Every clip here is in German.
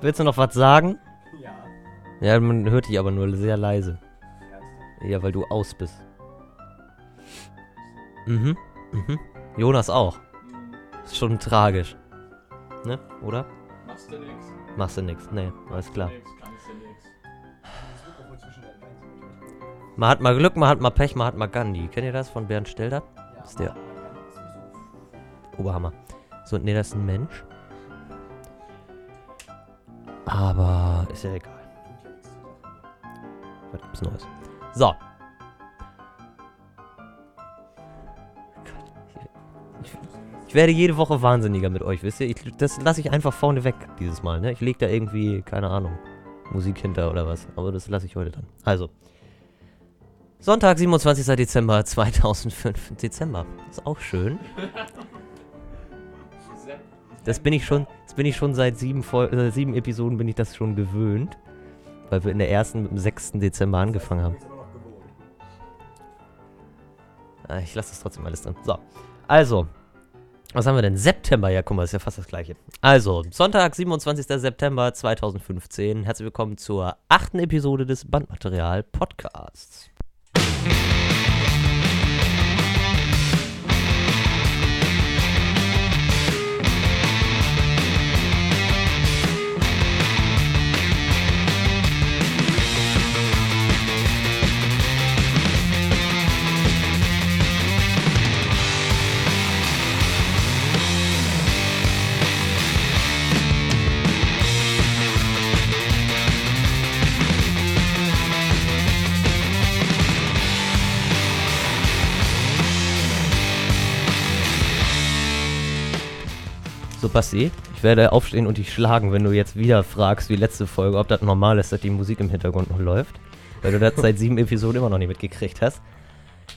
Willst du noch was sagen? Ja. Ja, man hört dich aber nur sehr leise. Ja, weil du aus bist. Mhm. Mhm. Jonas auch. Ist schon tragisch. Ne? Oder? Machst du nix. Machst du nix. Nee, alles klar. Nix, kannst du nix. Man hat mal Glück, man hat mal Pech, man hat mal Gandhi. Kennt ihr das von Bernd Stelter? Ist der Oberhammer. So, nee, das ist ein Mensch. Aber ist ja egal. Was gibt's Neues? So. Ich, werde jede Woche wahnsinniger mit euch, wisst ihr? Ich, das lasse ich einfach vorne weg dieses Mal, ne? Ich lege da irgendwie, keine Ahnung, Musik hinter oder was. Aber das lasse ich heute dann. Also. Sonntag, 27. Dezember 2005. Dezember. Ist auch schön. Das bin ich schon, das bin ich schon seit sieben, äh, sieben Episoden bin ich das schon gewöhnt. Weil wir in der ersten mit dem 6. Dezember angefangen haben. Ah, Ich lasse das trotzdem alles drin. So. Also. Was haben wir denn? September, ja, guck mal, ist ja fast das gleiche. Also, Sonntag, 27. September 2015. Herzlich willkommen zur achten Episode des Bandmaterial Podcasts. Basti, ich werde aufstehen und dich schlagen, wenn du jetzt wieder fragst, wie letzte Folge, ob das normal ist, dass die Musik im Hintergrund noch läuft. Weil du das seit sieben Episoden immer noch nicht mitgekriegt hast.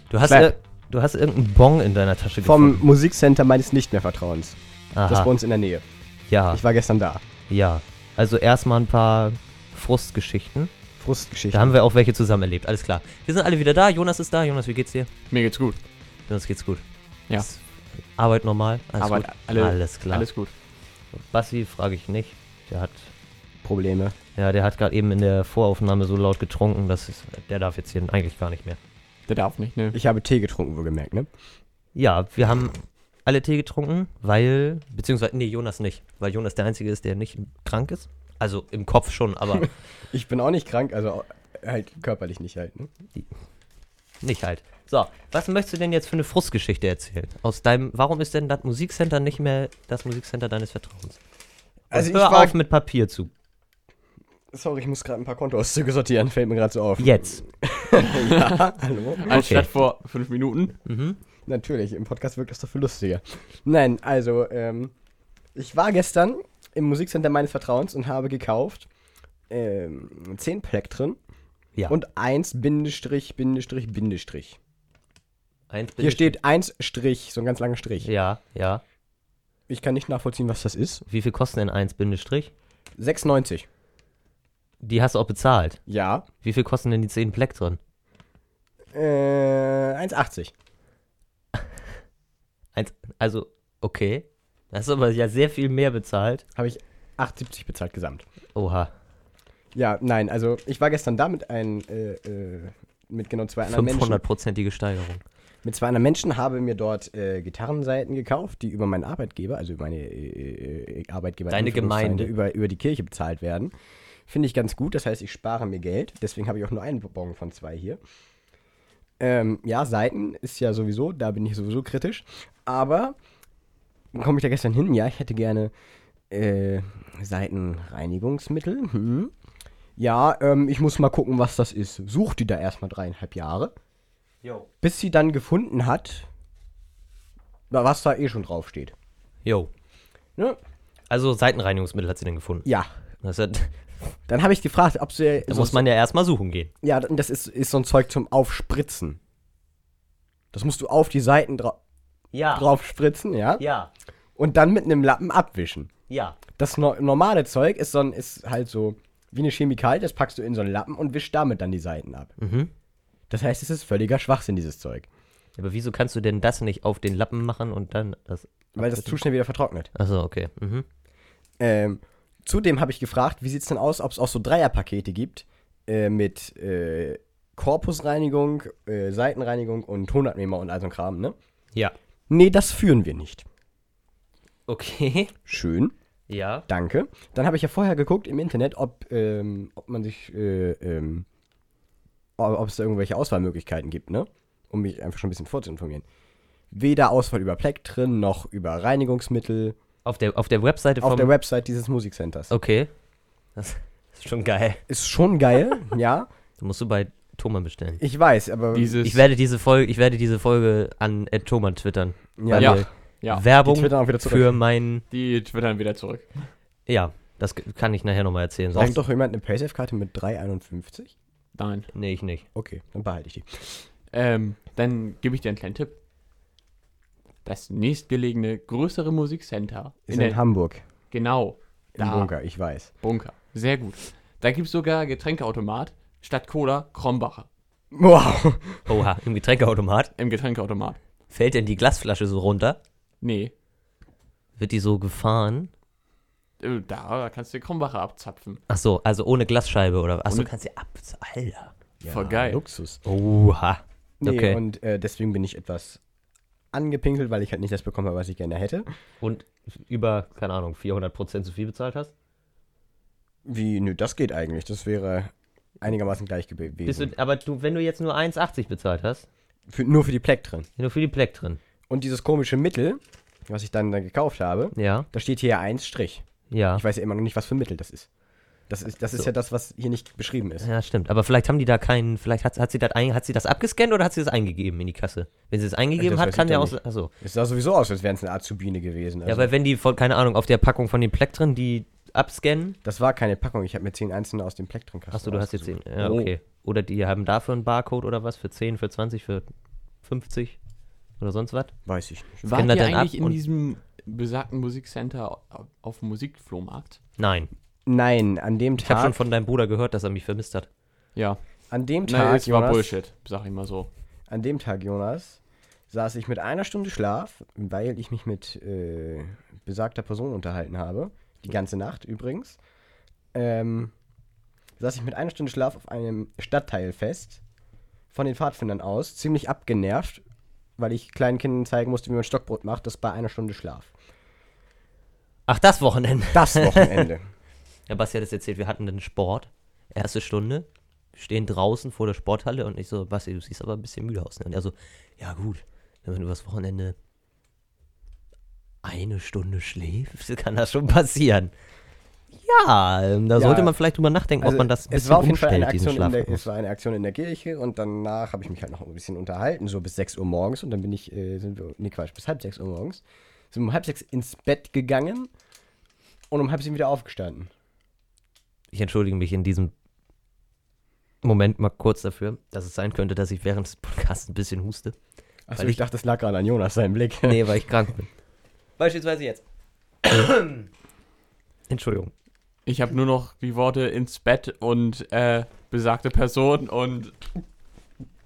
Du hast, ir- du hast irgendeinen Bon in deiner Tasche Vom gefunden. Musikcenter meines nicht mehr Vertrauens. Das ist bei Aha, uns in der Nähe. ja, Ich war gestern da. ja. Also erstmal ein paar Frustgeschichten. Frustgeschichte. Da haben wir auch welche zusammen erlebt, alles klar. Wir sind alle wieder da, Jonas ist da. Jonas, wie geht's dir? Mir geht's gut. Jonas geht's gut. Ja. Ist Arbeit normal? Alles Aber gut? alle, alles klar. alles gut. Basti frage ich nicht. Der hat Probleme. Ja, der hat gerade eben in der Voraufnahme so laut getrunken, dass es, der darf jetzt hier eigentlich gar nicht mehr. Der darf nicht, ne? Ich habe Tee getrunken, wohlgemerkt, ne? Ja, wir haben alle Tee getrunken, weil, beziehungsweise, nee, Jonas nicht, weil Jonas der Einzige ist, der nicht krank ist. Also im Kopf schon, aber Ich bin auch nicht krank, also halt körperlich nicht halt, ne? nicht halt. So, was möchtest du denn jetzt für eine Frustgeschichte erzählen? Aus deinem, warum ist denn das Musikcenter nicht mehr das Musikcenter deines Vertrauens? Also Und ich hör war- auf mit Papier zu. Sorry, ich muss gerade ein paar Kontoauszüge sortieren, fällt mir gerade so auf. Jetzt. ja, hallo? Anstatt vor fünf Minuten. Mhm. Natürlich, im Podcast wirkt das doch viel lustiger. Nein, also, ähm, ich war gestern im Musikcenter meines Vertrauens und habe gekauft ähm, 10 Plektren Ja. und 1 Bindestrich, Bindestrich, Bindestrich. Eins Hier steht 1 Strich, so ein ganz langer Strich. Ja, ja. Ich kann nicht nachvollziehen, was das ist. Wie viel kosten denn 1 Bindestrich? 6,90. Die hast du auch bezahlt. Ja. Wie viel kosten denn die 10 Plektren? Äh, 1,80. Eins, also, okay. Hast du aber ja sehr viel mehr bezahlt. Habe ich 8,70 bezahlt gesamt. Oha. Ja, nein, also ich war gestern da mit einem, äh, äh, mit genau zwei anderen Menschen. 500-prozentige Steigerung. Mit zwei anderen Menschen habe mir dort äh, Gitarrenseiten gekauft, die über meinen Arbeitgeber, also über meine äh, äh, Arbeitgeber, in Deine Gemeinde. über, über die Kirche bezahlt werden. Finde ich ganz gut, das heißt, ich spare mir Geld. Deswegen habe ich auch nur einen Bon von zwei hier. Ähm, ja, Seiten ist ja sowieso, da bin ich sowieso kritisch. Aber komme ich da gestern hin? Ja, ich hätte gerne äh, Seitenreinigungsmittel. Hm. Ja, ähm, ich muss mal gucken, was das ist. Sucht die da erstmal dreieinhalb Jahre Jo. bis sie dann gefunden hat, was da eh schon draufsteht. Jo. Ne? Also Seitenreinigungsmittel hat sie denn gefunden. Ja. Das hat, Dann habe ich gefragt, ob sie. da muss man ja erstmal suchen gehen. Ja, das ist, ist so ein Zeug zum Aufspritzen. Das musst du auf die Seiten dra Ja. drauf spritzen, ja? Ja. Und dann mit einem Lappen abwischen. Ja. Das no normale Zeug ist, so ein, ist halt so wie eine Chemikalie, das packst du in so einen Lappen und wischst damit dann die Seiten ab. Mhm. Das heißt, es ist völliger Schwachsinn, dieses Zeug. Aber wieso kannst du denn das nicht auf den Lappen machen und dann das. Weil das zu schnell wieder vertrocknet. Achso, okay. Mhm. Ähm, Zudem habe ich gefragt, wie sieht es denn aus, ob es auch so Dreierpakete gibt äh, mit äh, Korpusreinigung, äh, Seitenreinigung und Tonabnehmer und all so ein Kram, ne? Ja. Nee, das führen wir nicht. Okay. Schön, Ja. danke. Dann habe ich ja vorher geguckt im Internet, ob, ähm, ob man sich, äh, ähm, ob es da irgendwelche Auswahlmöglichkeiten gibt, ne? Um mich einfach schon ein bisschen vorzuinformieren. Weder Auswahl über Plektren noch über Reinigungsmittel Auf der, auf der Webseite auf der Website dieses Musikcenters. Okay. Das ist schon geil. Ist schon geil, ja. Du musst du bei Thomann bestellen. Ich weiß, aber Dieses. Ich werde diese Folge, ich werde diese Folge an Ed Thomann twittern. ja, weil Ja. wir ja, Werbung die twittern auch wieder zurück. für mein. die twittern wieder zurück. Ja, das kann ich nachher nochmal erzählen. Braucht Sonst, doch jemand eine Paysafe-Karte mit 3,51? Nein. nee, ich nicht. Okay, dann behalte ich die. Ähm, dann gebe ich dir einen kleinen Tipp. Das nächstgelegene größere Musikcenter. Ist in, Hamburg, genau. im Da. Bunker, ich weiß. Bunker. Sehr gut. Da gibt es sogar Getränkeautomat statt Cola Krombacher Wow. Oha, im Getränkeautomat. im Getränkeautomat. Fällt denn die Glasflasche so runter? Nee, Wird die so gefahren? Äh, da kannst du die Krombacher abzapfen. Ach so, also ohne Glasscheibe oder Ach so, Ohne- kannst du ab. Alter. Voll geil. Luxus. Oha. Nee, Okay. und äh, deswegen bin ich etwas angepinkelt, weil ich halt nicht das bekommen habe, was ich gerne hätte. Und über, keine Ahnung, 400% zu viel bezahlt hast? Wie, nö, das geht eigentlich. Das wäre einigermaßen gleich Bist gewesen. du, aber du, wenn du jetzt nur 1,80 bezahlt hast, Für, nur für die Plektren. nur für die Pleck drin. Und dieses komische Mittel, was ich dann, dann gekauft habe, Ja, da steht hier 1 Strich. Ja. Ich weiß ja immer noch nicht, was für ein Mittel das ist. Das ist, das ist So. ja das, was hier nicht beschrieben ist. Ja, stimmt. Aber vielleicht haben die da keinen, vielleicht hat, hat, sie das ein, hat sie das abgescannt oder hat sie das eingegeben in die Kasse? Wenn sie es eingegeben Das hat, kann ja auch. Achso. Es sah sowieso aus, als wäre es eine Azubine gewesen. Ja, Also, weil wenn die, von, keine Ahnung, auf der Packung von den Pleck drin, die abscannen. das war keine Packung. Ich habe mir 10 einzelne aus dem Plektrenkasten Achso, du hast jetzt 10. rausgesucht. Ja, Oh. okay. Oder die haben dafür einen Barcode oder was? Für 10, für 20, für 50 oder sonst was? Weiß ich nicht. Wart Scannt ihr dann ab eigentlich in diesem besagten Musikcenter auf dem Musikflohmarkt? Nein. Nein, an dem Ich habe Tag, schon von deinem Bruder gehört, dass er mich vermisst hat. Ja. an dem Nein, Tag, es war Jonas, Bullshit, sag ich mal so. an dem Tag, Jonas, saß ich mit einer Stunde Schlaf, weil ich mich mit äh, besagter Person unterhalten habe. Die ganze Nacht übrigens. Ähm, saß ich mit einer Stunde Schlaf auf einem Stadtteilfest von den Pfadfindern aus, ziemlich abgenervt, weil ich kleinen Kindern zeigen musste, wie man Stockbrot macht, das bei einer Stunde Schlaf. Ach, das Wochenende. Das Wochenende. Ja, Basti hat es erzählt, wir hatten den Sport. Erste Stunde. Stehen draußen vor der Sporthalle und ich so, Basti, du siehst aber ein bisschen müde aus. Ne? Und er so, ja gut, wenn man übers Wochenende eine Stunde schläft, kann das schon passieren. Ja, ähm, da Ja, sollte man vielleicht drüber nachdenken, Also, ob man das ein es bisschen war auf jeden Fall eine Aktion in der, es war eine Aktion in der Kirche und danach habe ich mich halt noch ein bisschen unterhalten, so bis 6 Uhr morgens und dann bin ich, äh, sind wir, nee Quatsch, bis halb 6 Uhr morgens, sind wir um halb 6 ins Bett gegangen und um halb 7 wieder aufgestanden. Ich entschuldige mich in diesem Moment mal kurz dafür, dass es sein könnte, dass ich während des Podcasts ein bisschen huste. Achso, Weil ich, ich- dachte, das lag gerade an Jonas, sein Blick. Nee, weil ich krank bin. Beispielsweise jetzt. Entschuldigung. Ich habe nur noch die Worte ins Bett und äh, besagte Person und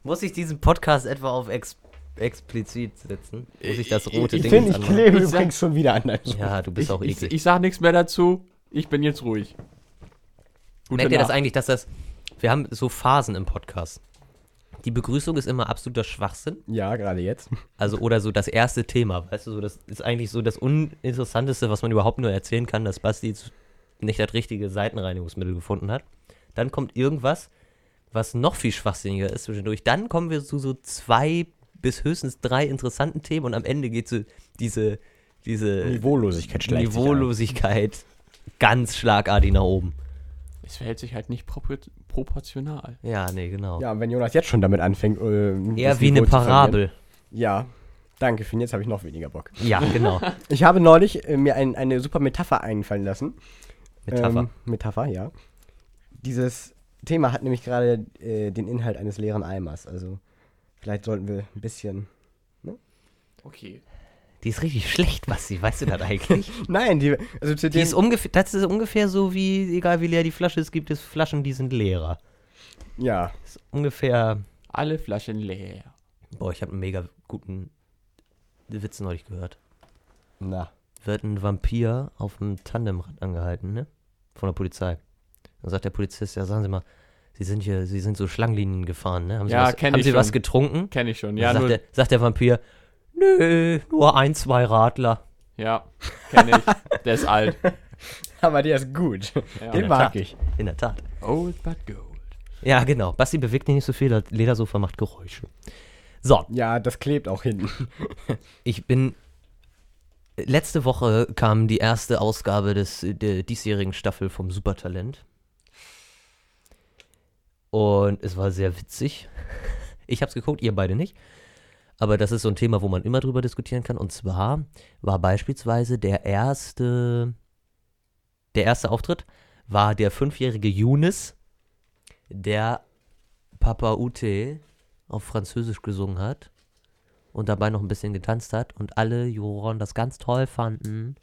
Muss ich diesen Podcast etwa auf ex explizit setzen? Muss ich das rote Ich Ding finde, jetzt ich anmachen? klebe Ich übrigens schon wieder an. Ja, du bist ich, auch ich, eklig. ich sag nichts mehr dazu. Ich bin jetzt ruhig. Gute Merkt ihr das eigentlich, dass das. Wir haben so Phasen im Podcast. Die Begrüßung ist immer absoluter Schwachsinn. Ja, gerade jetzt. Also, oder so das erste Thema, weißt du, so, das ist eigentlich so das Uninteressanteste, was man überhaupt nur erzählen kann, dass Basti nicht das richtige Seitenreinigungsmittel gefunden hat. Dann kommt irgendwas, was noch viel schwachsinniger ist zwischendurch. Dann kommen wir zu so zwei bis höchstens drei interessanten Themen und am Ende geht so diese, diese Niveaulosigkeit schlägt Niveaulosigkeit ganz schlagartig nach oben. Es verhält sich halt nicht propor proportional. Ja, nee, genau. Ja, und wenn Jonas jetzt schon damit anfängt, äh, Eher wie eine Niveau verlieren- Parabel. Ja, danke, Finn, jetzt habe ich noch weniger Bock. Ja, genau. Ich habe neulich äh, mir ein, eine super Metapher einfallen lassen. Metapher. Ähm, Metapher, ja. Dieses Thema hat nämlich gerade äh, den Inhalt eines leeren Eimers. Also vielleicht sollten wir ein bisschen. Okay. Die ist richtig schlecht, Basti, weißt du das eigentlich? Nein, die, also zu Die ist ungefähr, das ist ungefähr so wie, egal wie leer die Flasche ist, gibt es Flaschen, die sind leerer. ja, Das ist ungefähr, Alle Flaschen leer. boah, ich habe einen mega guten Witz neulich gehört. na, Wird ein Vampir auf dem Tandemrad angehalten, ne? Von der Polizei. Dann sagt der Polizist, ja, sagen Sie mal, Sie sind hier, Sie sind so Schlangenlinien gefahren, ne? Haben Sie, Ja, was, haben ich Sie was getrunken? Kenne ich schon. Ja, sagt, nur, der, sagt der Vampir, nö, nur ein, zwei Radler. ja, kenne ich. Der ist alt. Aber der ist gut. Ja. Den mag Tat. ich. In der Tat. Old but gold. Ja, genau. Basti bewegt nicht so viel, das Ledersofa macht Geräusche. So, Ja, das klebt auch hinten. ich bin. Letzte Woche kam die erste Ausgabe des, der diesjährigen Staffel vom Supertalent. Und es war sehr witzig. Ich hab's geguckt, ihr beide nicht. Aber das ist so ein Thema, wo man immer drüber diskutieren kann. Und zwar war beispielsweise der erste, der erste Auftritt war der fünfjährige Younes, der Papa Ute auf Französisch gesungen hat und dabei noch ein bisschen getanzt hat und alle Juroren das ganz toll fanden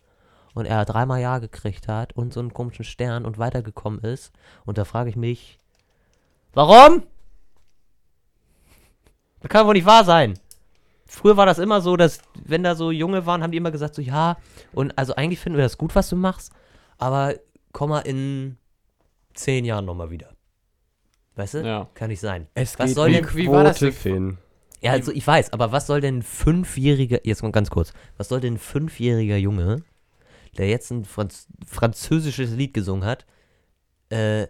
und er dreimal Ja gekriegt hat und so einen komischen Stern und weitergekommen ist. Und da frage ich mich, warum? Das kann wohl nicht wahr sein. Früher war das immer so, dass, wenn da so Junge waren, haben die immer gesagt, so, ja, und also eigentlich finden wir das gut, was du machst, aber komm mal in zehn Jahren nochmal wieder. Weißt du? Ja. Kann nicht sein. Es Was geht soll wie denn- wie war das Quote, denn? Ja, also ich weiß, aber was soll denn ein fünfjähriger, jetzt mal ganz kurz, was soll denn ein fünfjähriger Junge, der jetzt ein Franz französisches Lied gesungen hat, äh,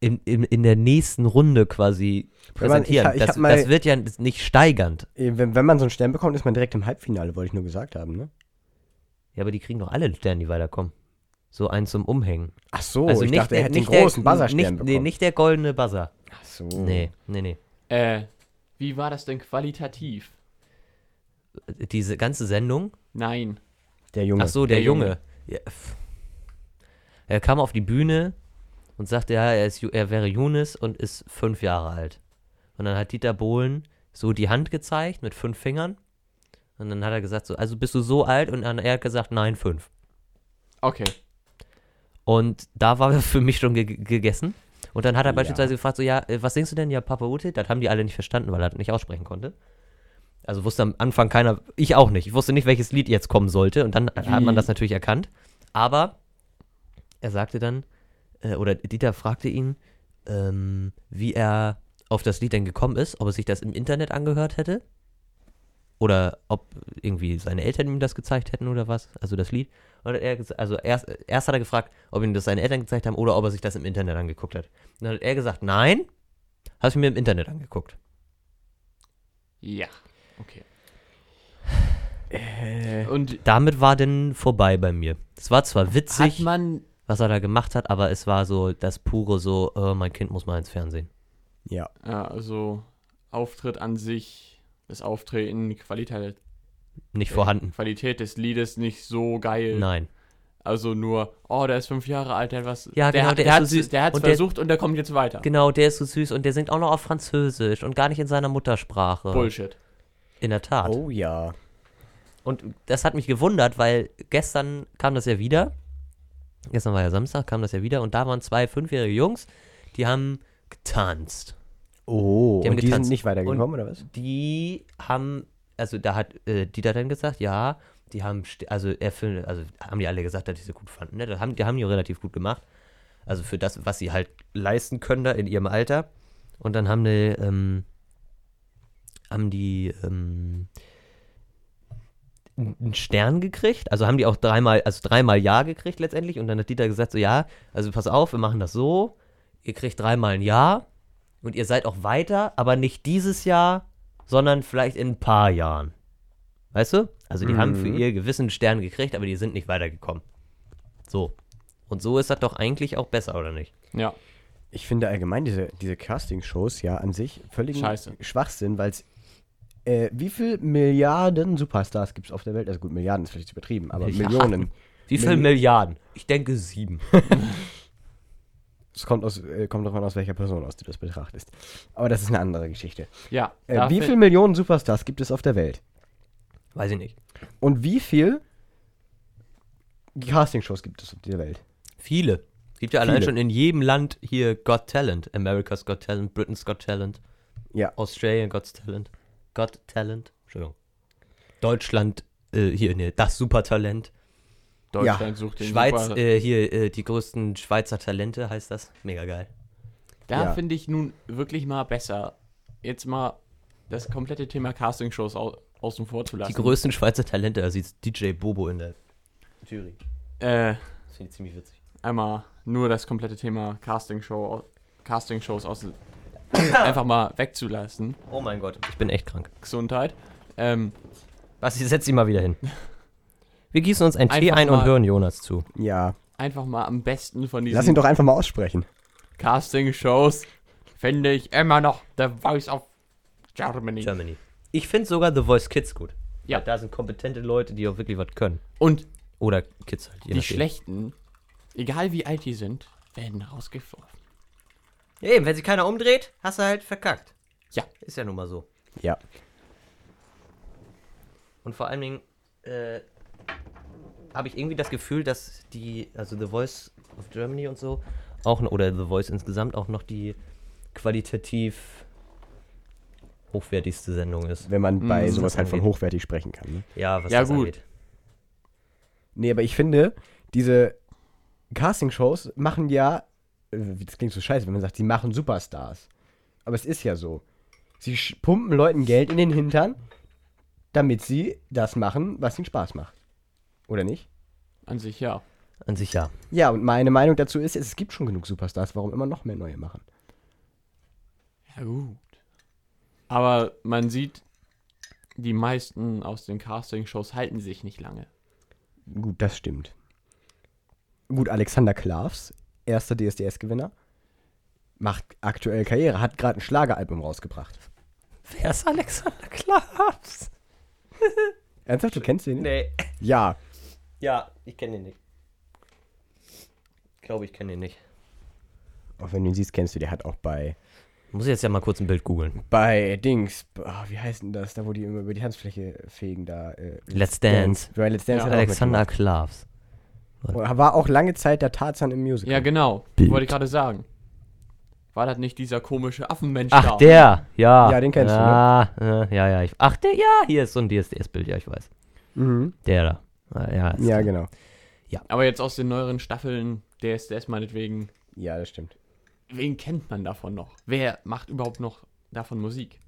in, in, in der nächsten Runde quasi Wenn man- präsentieren? ich- ich das, mal- das wird ja nicht steigernd. Wenn, wenn man so einen Stern bekommt, ist man direkt im Halbfinale, wollte ich nur gesagt haben, ne? Ja, aber die kriegen doch alle einen Stern, die weiterkommen. So einen zum Umhängen. Ach so, also ich nicht, dachte, er der- hätte den nicht der- großen Buzzerstern bekommen. Nee, nicht der goldene Buzzer. Ach so. Nee, nee, nee. Äh, wie war das denn qualitativ? Diese ganze Sendung, Nein. Der Junge. Ach so, der, Der Junge. Junge. Er kam auf die Bühne und sagte, ja, er, ist, er wäre Younes und ist fünf Jahre alt. Und dann hat Dieter Bohlen so die Hand gezeigt mit fünf Fingern. Und dann hat er gesagt, so, also bist du so alt? Und dann er hat gesagt, nein, fünf. Okay. Und da war für mich schon ge gegessen. Und dann hat er Ja. beispielsweise gefragt, so, ja, äh, was singst du denn? Ja, Papa Ute? Das haben die alle nicht verstanden, weil er das nicht aussprechen konnte. Also wusste am Anfang keiner, ich auch nicht. Ich wusste nicht, welches Lied jetzt kommen sollte. Und dann hat man das natürlich erkannt. Aber er sagte dann, äh, oder Dieter fragte ihn, ähm, wie er auf das Lied denn gekommen ist, ob er sich das im Internet angehört hätte. Oder ob irgendwie seine Eltern ihm das gezeigt hätten oder was. Also das Lied. Und er, also erst, erst hat er gefragt, ob ihm das seine Eltern gezeigt haben oder ob er sich das im Internet angeguckt hat. Und dann hat er gesagt, nein, hast du mir im Internet angeguckt. Ja. Okay. Äh, Und Damit war denn vorbei bei mir. Es war zwar witzig, man was er da gemacht hat, aber es war so das pure so, äh, mein Kind muss mal ins Fernsehen. ja. Ja, also Auftritt an sich, das Auftreten, Qualität, Nicht äh, vorhanden. Qualität des Liedes nicht so geil. Nein. Also nur, oh, der ist fünf Jahre alt, der hat was. Ja, der, genau, hat, der der, ist hat's, so süß. der hat's Und der- versucht und der kommt jetzt weiter. Genau, der ist so süß und der singt auch noch auf Französisch und gar nicht in seiner Muttersprache. Bullshit. In der Tat. Oh ja. Und das hat mich gewundert, weil gestern kam das ja wieder. Gestern war ja Samstag, kam das ja wieder und da waren zwei fünfjährige Jungs, die haben getanzt. Oh, Die haben und die sind getanzt. nicht weitergekommen, oder was? Die haben, also da hat äh, Dieter dann gesagt, ja, die haben, also er findet, also haben die alle gesagt, dass die sie gut fanden. Ne? Das haben, die haben die relativ gut gemacht. Also für das, was sie halt leisten können da in ihrem Alter. Und dann haben die, ähm, haben die, ähm, einen Stern gekriegt, also haben die auch dreimal, also dreimal Ja gekriegt letztendlich und dann hat Dieter gesagt so, ja, also pass auf, wir machen das so, ihr kriegt dreimal ein Ja und ihr seid auch weiter, aber nicht dieses Jahr, sondern vielleicht in ein paar Jahren. Weißt du? Also die haben für Mhm. ihr gewissen Stern gekriegt, aber die sind nicht weitergekommen. So. Und so ist das doch eigentlich auch besser, oder nicht? Ja. Ich finde allgemein diese, diese Casting-Shows ja an sich völlig. Schwachsinn, weil es äh, wie viel Milliarden Superstars gibt es auf der Welt? Also gut, Milliarden ist vielleicht übertrieben, aber Milliarden. Millionen. Wie viele Milli- Milliarden? Ich denke sieben. Es kommt, aus, äh, kommt davon aus, welcher Person aus du das betrachtest. Aber das ist eine andere Geschichte. Ja. Äh, wie viele Millionen Superstars gibt es auf der Welt? Weiß ich nicht. Und wie viel Castingshows gibt es auf dieser Welt? Viele. Es gibt ja allein Viele. schon in jedem Land hier Got Talent. America's Got Talent, Britain's Got Talent, Ja. Australian Got Talent. Got Talent. Entschuldigung. Deutschland, äh, hier, ne, das Supertalent. Deutschland sucht den Schweiz, Super. äh, hier, äh, die größten Schweizer Talente heißt das. Mega geil. Da Ja. finde ich nun wirklich mal besser, jetzt mal das komplette Thema Castingshows au außen vor zu lassen. Die größten Schweizer Talente, da sieht DJ Bobo in der Jury. Äh, Das finde ich ziemlich witzig. einmal nur das komplette Thema Castingshow, Castingshows aus einfach mal wegzulassen. Oh mein Gott, ich bin echt krank. Gesundheit. Ähm, Was, ich setz dich mal wieder hin. Wir gießen uns ein Tee ein und hören Jonas zu. Ja. einfach mal am besten von Lass ihn diesen doch einfach mal aussprechen. Castingshows finde ich immer noch The Voice of Germany. Germany. Ich finde sogar The Voice Kids gut. Ja. Weil Da sind kompetente Leute, die auch wirklich was können. Und Oder Kids halt. je die nachdem. Schlechten, egal wie alt die sind, werden rausgeworfen. Ja, eben, wenn sich keiner umdreht, hast du halt verkackt. Ja. Ist ja nun mal so. Ja. Und vor allen Dingen äh, habe ich irgendwie das Gefühl, dass die, also The Voice of Germany und so, auch noch, oder The Voice insgesamt auch noch die qualitativ hochwertigste Sendung ist. Wenn man bei Mhm, sowas was halt von hochwertig sprechen kann. Ne? Ja, was Ja, das gut. angeht. Nee, aber ich finde, diese Castingshows machen ja, das klingt so scheiße, wenn man sagt, sie machen Superstars. Aber es ist ja so. Sie pumpen Leuten Geld in den Hintern, damit sie das machen, was ihnen Spaß macht. Oder nicht? An sich ja. An sich ja. Ja, und meine Meinung dazu ist, es gibt schon genug Superstars, warum immer noch mehr neue machen? Ja, gut. Aber man sieht, die meisten aus den Castingshows halten sich nicht lange. Gut, das stimmt. Gut, Alexander Klavs, erster DSDS-Gewinner, macht aktuell Karriere, hat gerade ein Schlageralbum rausgebracht. Wer ist Alexander Klaas? Ernsthaft, du kennst nicht? Nee. Ja, Ja, ich kenne ihn nicht. Ich glaube, ich kenne ihn nicht. auch wenn du ihn siehst, kennst du, der hat auch bei Muss ich jetzt ja mal kurz ein Bild googeln. Bei Dings, ah, wie heißt denn das? Da, wo die immer über die Tanzfläche fegen, da. Äh, Let's Dance. Bei Let's Dance Ja, hat er Alexander Klavs. mitgemacht. War auch lange Zeit der Tarzan im Musical. Ja, genau. Wollte ich gerade sagen. War das nicht dieser komische Affenmensch Ach, da? der, ja. Ja, den kennst du, ja, ne? Ja, ja, ich, ach, der, ja, hier ist so ein DSDS-Bild, ja, ich weiß. Mhm. Der da. Ja, Ja, genau. Aber jetzt aus den neueren Staffeln DSDS meinetwegen, Ja, das stimmt. wen kennt man davon noch? Wer macht überhaupt noch davon Musik?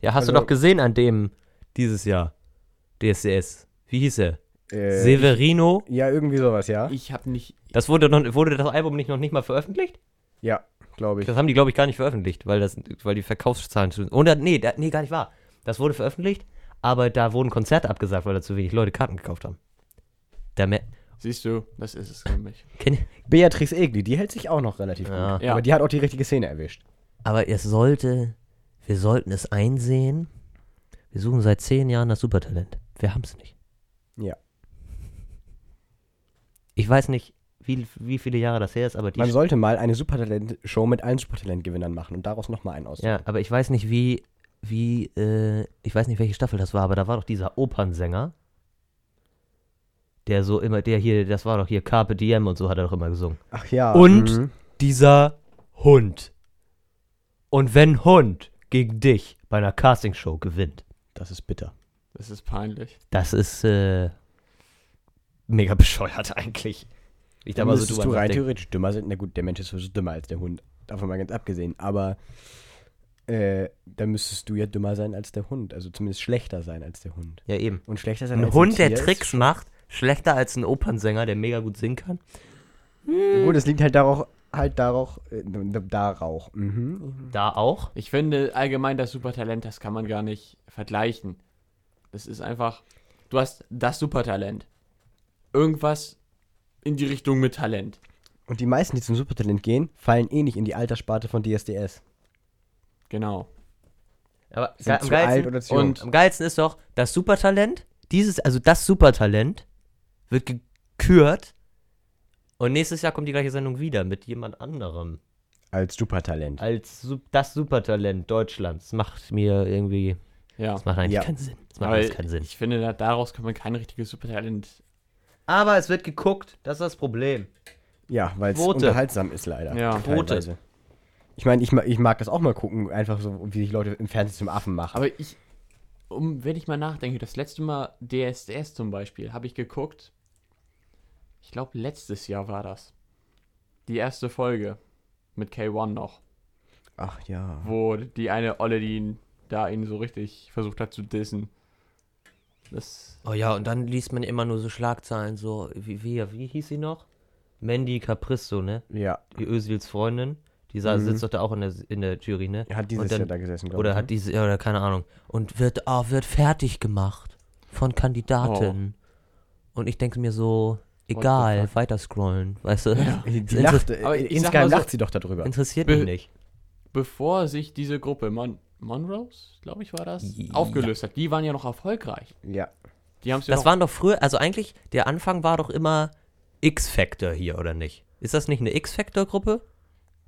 Ja, hast du Also- doch gesehen an dem dieses Jahr. DSDS. Wie hieß er? Äh, Severino. ja, irgendwie sowas, ja. Ich habe nicht. Das wurde noch, wurde das Album nicht noch nicht mal veröffentlicht? Ja, glaube ich. Das haben die, glaube ich, gar nicht veröffentlicht, weil das, weil die Verkaufszahlen zu. Oder nee, da, nee, gar nicht wahr. Das wurde veröffentlicht, aber da wurden Konzerte abgesagt, weil da zu wenig Leute Karten gekauft haben. Da Siehst du, das ist es nämlich. kenn, Beatrice Egli, die hält sich auch noch relativ Ja. gut. Ja. Aber die hat auch die richtige Szene erwischt. Aber es sollte, wir sollten es einsehen. Wir suchen seit zehn Jahren das Supertalent. Wir haben es nicht. Ja. Ich weiß nicht, wie, wie viele Jahre das her ist, aber die. Man sollte mal eine Supertalent-Show mit allen Supertalent-Gewinnern machen und daraus nochmal einen aussuchen. ja, aber ich weiß nicht, wie, wie, äh, ich weiß nicht, welche Staffel das war, aber da war doch dieser Opernsänger, der so immer, der hier, das war doch hier Carpe Diem und so hat er doch immer gesungen. Ach ja. Und mhm. dieser Hund. Und wenn Hund gegen dich bei einer Castingshow gewinnt, Das ist bitter. Das ist peinlich. das ist äh, mega bescheuert eigentlich. Ich da mal so drüber du rein theoretisch dümmer sein. Na gut, der Mensch ist sowieso dümmer als der Hund. Davon mal ganz abgesehen. Aber äh, da müsstest du ja dümmer sein als der Hund. Also zumindest schlechter sein als der Hund. Ja, eben. Und schlechter sein Ein als Hund, der Tier ist- Tricks macht, schlechter als ein Opernsänger, der mega gut singen kann. Gut, es liegt halt darauf, halt darauf, äh, darauf. Mhm. Da auch. Ich finde allgemein das Supertalent, das kann man gar nicht vergleichen. Das ist einfach, du hast das Supertalent. Irgendwas in die Richtung mit Talent. Und die meisten, die zum Supertalent gehen, fallen eh nicht in die Alterssparte von DSDS. Genau. Aber Sind am zu geilsten, alt oder zu jung. und- am geilsten ist doch, das Supertalent, dieses, also das Supertalent wird gekürt und nächstes Jahr kommt die gleiche Sendung wieder mit jemand anderem. Als Supertalent. Als Sup- das Supertalent Deutschlands. Macht mir irgendwie, Ja. das macht eigentlich Ja. keinen Sinn. Das macht alles keinen Sinn. ich finde, da- daraus kann man kein richtiges Supertalent. Aber es wird geguckt, das ist das Problem. Ja, weil es unterhaltsam ist leider. Ja. Quote. teilweise. Ich meine, ich, ich mag das auch mal gucken, einfach so, wie sich Leute im Fernsehen zum Affen machen. Aber ich, um, wenn ich mal nachdenke, das letzte Mal DSDS zum Beispiel, habe ich geguckt, ich glaube, letztes Jahr war das. Die erste Folge mit K1 noch, Ach ja. wo die eine Olle, die ihn, da ihn so richtig versucht hat zu dissen. Das, Oh ja, und dann liest man immer nur so Schlagzeilen, so, wie, wie, wie hieß sie noch? Mandy Capristo, ne? Ja. Die Özils Freundin. Die sa- Mhm. sitzt doch da auch in der, in der Jury, ne? Er hat dieses dann- Jahr da gesessen, glaube Oder ich. hat diese, ja, oder keine Ahnung. Und wird, ah, wird fertig gemacht von Kandidaten. Und ich denke mir so, egal, weiter scrollen, weißt du? Ja. Die, lacht, Aber ich sag insgeheim mal so- lacht sie doch darüber. Interessiert Be- mich nicht. bevor sich diese Gruppe, Mon Monrose, glaube ich, war das, Ja. aufgelöst hat, die waren ja noch erfolgreich. Ja. Die haben es ja Das noch, waren doch früher, also eigentlich, der Anfang war doch immer X-Factor hier, oder nicht? Ist das nicht eine X-Factor-Gruppe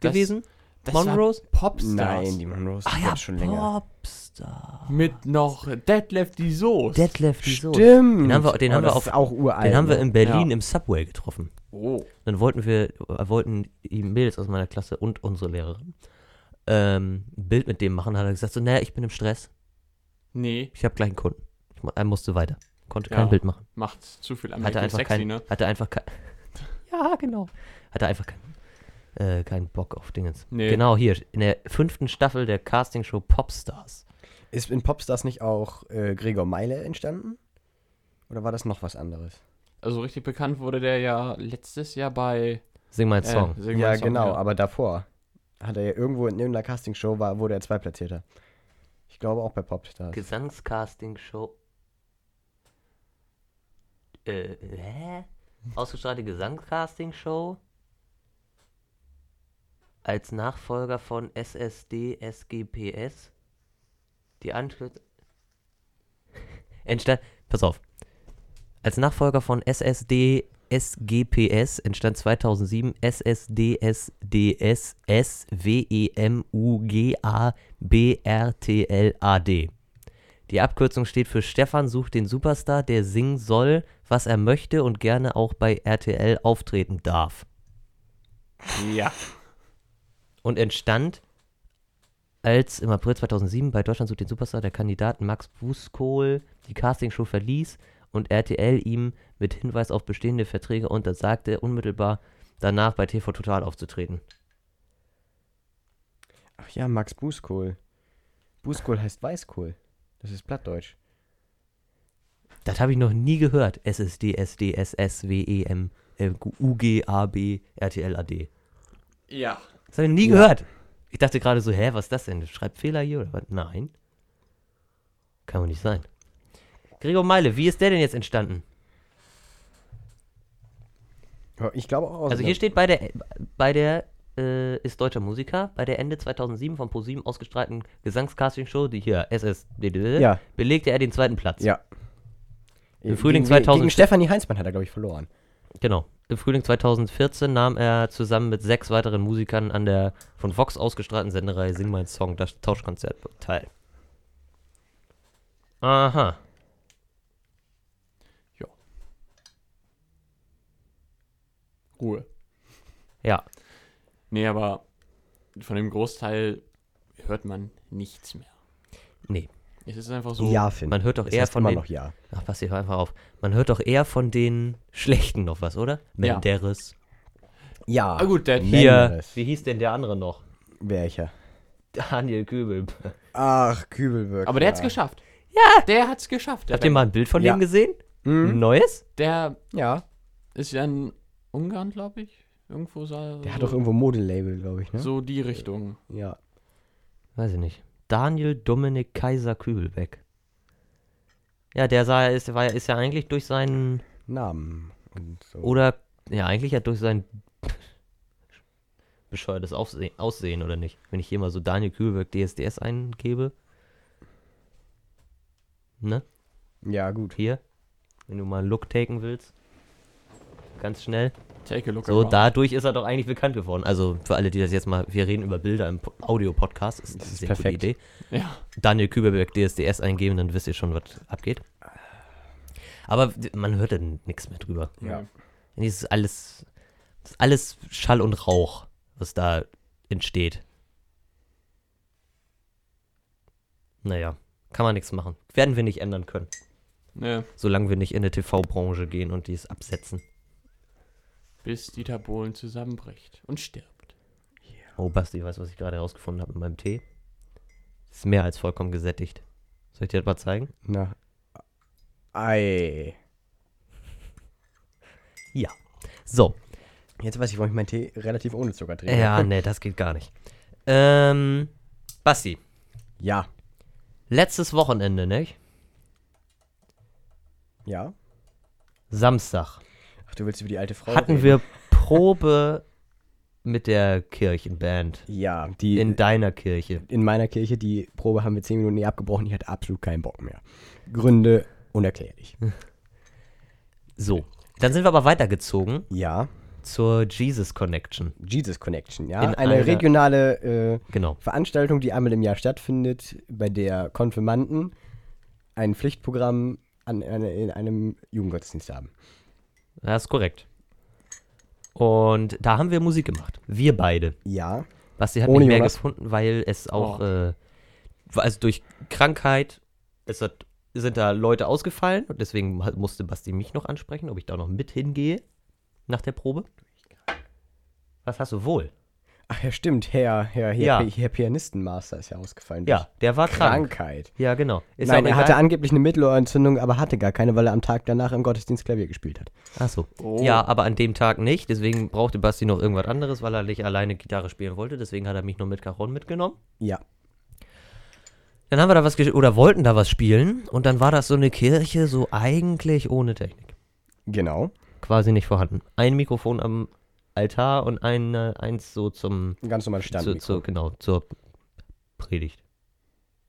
Das- gewesen? das war Monrose? Popstars. Nein, die Monrose Ah die ja, schon länger. Popstar. Mit noch Deadlift die Soße. Detlef die Soße. Stimmt. Den haben wir- den Oh, haben wir das auf- ist auch uralt. Den haben wir ne? in Berlin Ja. im Subway getroffen. Oh. Dann wollten wir, äh, wollten die Mädels aus meiner Klasse und unsere Lehrerin ähm, ein Bild mit dem machen. Hat er gesagt so, naja, ich bin im Stress. Nee, Ich habe gleich einen Kunden. Ich, er musste weiter. Konnte Ja. kein Bild machen. macht zu viel Hatte American einfach Sexy, kein, ne? hatte einfach kein, ja genau. Hatte einfach keinen, äh, keinen Bock auf Dingens. Nee. Genau hier in der fünften Staffel der Castingshow Popstars. Ist in Popstars nicht auch äh, Gregor Meile entstanden? Oder war das noch was anderes? Also richtig bekannt wurde der ja letztes Jahr bei Sing mal einen äh, Song. Sing ja, mal Song, genau, ja. aber davor hat er ja irgendwo in irgendeiner Castingshow war, wurde er Zweitplatzierter. Ich glaube auch bei Popstars. Gesangscastingshow. Äh, hä? Ausgestrahlte Gesangscastingshow als Nachfolger von SSD SGPS. Die Ankürzung. Entstand. Pass auf. Als Nachfolger von SSD SGPS entstand 2007 SSDSDS SWEMUGA BRTLAD. Die Abkürzung steht für Stefan sucht den Superstar, der singen soll, was er möchte und gerne auch bei RTL auftreten darf. Ja. Und entstand als im April 2007 bei Deutschland sucht den Superstar der Kandidat Max Buskohl die Castingshow verließ und RTL ihm mit Hinweis auf bestehende Verträge untersagte, unmittelbar danach bei TV Total aufzutreten. Ach ja, Max Buskohl. Buskohl heißt Weißkohl. Das ist Plattdeutsch. Das habe ich noch nie gehört. SSD, SD, SS, WEM, UG, AB, RTL, AD. Ja. Das habe ich nie Ja. gehört. Ich dachte gerade so, hä, was ist das denn? Schreibfehler hier oder was? Nein. Kann wohl nicht sein. Gregor Meile, wie ist der denn jetzt entstanden? Ja, Ich glaube auch. Also hier steht bei der, bei der äh, ist deutscher Musiker, bei der Ende 2007 von ProSieben ausgestrahlten Gesangscastingshow, die hier SSD, Ja. belegte er den zweiten Platz. Ja. Im Frühling gegen, 2000 Gegen Stefanie Heinzmann hat er, glaube ich, verloren. Genau. Im Frühling 2014 nahm er zusammen mit sechs weiteren Musikern an der von Vox ausgestrahlten Sendereihe Sing mein Song, das Tauschkonzert teil. Aha. Ruhe. Ja. Nee, aber von dem Großteil hört man nichts mehr. Nee. Es ist einfach so. ja, Finn. Man hört doch eher von den. noch ja. Ach, pass hier einfach auf. Man hört doch eher von den Schlechten noch was, oder? Ja. Menderes. Ja. Ah, gut, der Hier. Wie hieß denn der andere noch? Welcher? Daniel Kübel. Ach, Kübelberg. Aber der hat's geschafft. Ja. Der hat's geschafft. Der, Habt ihr mal ein Bild von Ja. dem gesehen? Ein Mhm. neues? der Ja. ist ja in Ungarn, glaube ich. Irgendwo sah. Der so, hat doch irgendwo Modelabel, glaube ich, ne? so die Richtung. Ja. Weiß ich nicht. Daniel Dominik Kaiser Kübelbeck. Ja, der sah, ist, war, ist ja eigentlich durch seinen Namen und so. Oder, ja, eigentlich ja durch sein bescheuertes Aufsehen, Aussehen, oder nicht? Wenn ich hier mal so Daniel Kühlberg DSDS eingebe. Ne? Ja, gut. Hier. Wenn du mal einen Look taken willst. Ganz schnell. Take a look So, around. dadurch ist er doch eigentlich bekannt geworden. Also, für alle, die das jetzt mal, wir reden über Bilder im Po- Audio-Podcast. Ist Das eine ist sehr perfekt. gute Idee. Ja. Daniel Kühlberg DSDS eingeben, dann wisst ihr schon, was abgeht. Aber man hört dann nichts mehr drüber. Ja. Das ist alles, das ist alles Schall und Rauch, was da entsteht. Naja, kann man nichts machen. Werden wir nicht ändern können, Ne. solange wir nicht in eine TV-Branche gehen und dies absetzen. Bis Dieter Bohlen zusammenbricht und stirbt. Oh, Basti, weißt du, was ich gerade herausgefunden habe mit meinem Tee? Ist mehr als vollkommen gesättigt. Soll ich dir das mal zeigen? Na. Ei. Ja. So. Jetzt weiß ich, warum ich meinen Tee relativ ohne Zucker trinke. Ja, nee, das geht gar nicht. Ähm, Basti, Ja. letztes Wochenende, nicht? Ja. Samstag. Ach, du willst über die alte Frau hatten reden? wir Probe mit der Kirchenband. Ja, die In deiner Kirche. in meiner Kirche, die Probe haben wir zehn Minuten nie abgebrochen. Ich hatte absolut keinen Bock mehr. Gründe unerklärlich. So. Dann sind wir aber weitergezogen Ja, zur Jesus Connection. Jesus Connection, ja. In eine einer- regionale äh, Genau. Veranstaltung, die einmal im Jahr stattfindet, bei der Konfirmanden ein Pflichtprogramm an, an, in einem Jugendgottesdienst haben. Das ist korrekt. Und da haben wir Musik gemacht. Wir beide. Ja, Basti hat Ohne nicht mehr Jonas. gefunden, weil es auch, Oh. äh, also durch Krankheit, es hat, sind da Leute ausgefallen und deswegen musste Basti mich noch ansprechen, ob ich da noch mit hingehe nach der Probe. Was hast du wohl? Ach ja, stimmt, Herr, Herr, Herr, Ja. Herr Pianistenmaster ist ja ausgefallen. Ja, der war krank. Krankheit. Ja, genau. Ist Nein, er hatte angeblich eine Mittelohrentzündung, aber hatte gar keine, weil er am Tag danach im Gottesdienst Klavier gespielt hat. Ach so. Oh. Ja, aber an dem Tag nicht. Deswegen brauchte Basti noch irgendwas anderes, weil er nicht alleine Gitarre spielen wollte. Deswegen hat er mich noch mit Cajon mitgenommen. Ja, Dann haben wir da was gesch- oder wollten da was spielen und dann war das so eine Kirche, so eigentlich ohne Technik. genau. Quasi nicht vorhanden. Ein Mikrofon am Altar und ein, äh, eins so zum, Ein ganz normales zu, Standmikro. zu, genau, zur Predigt.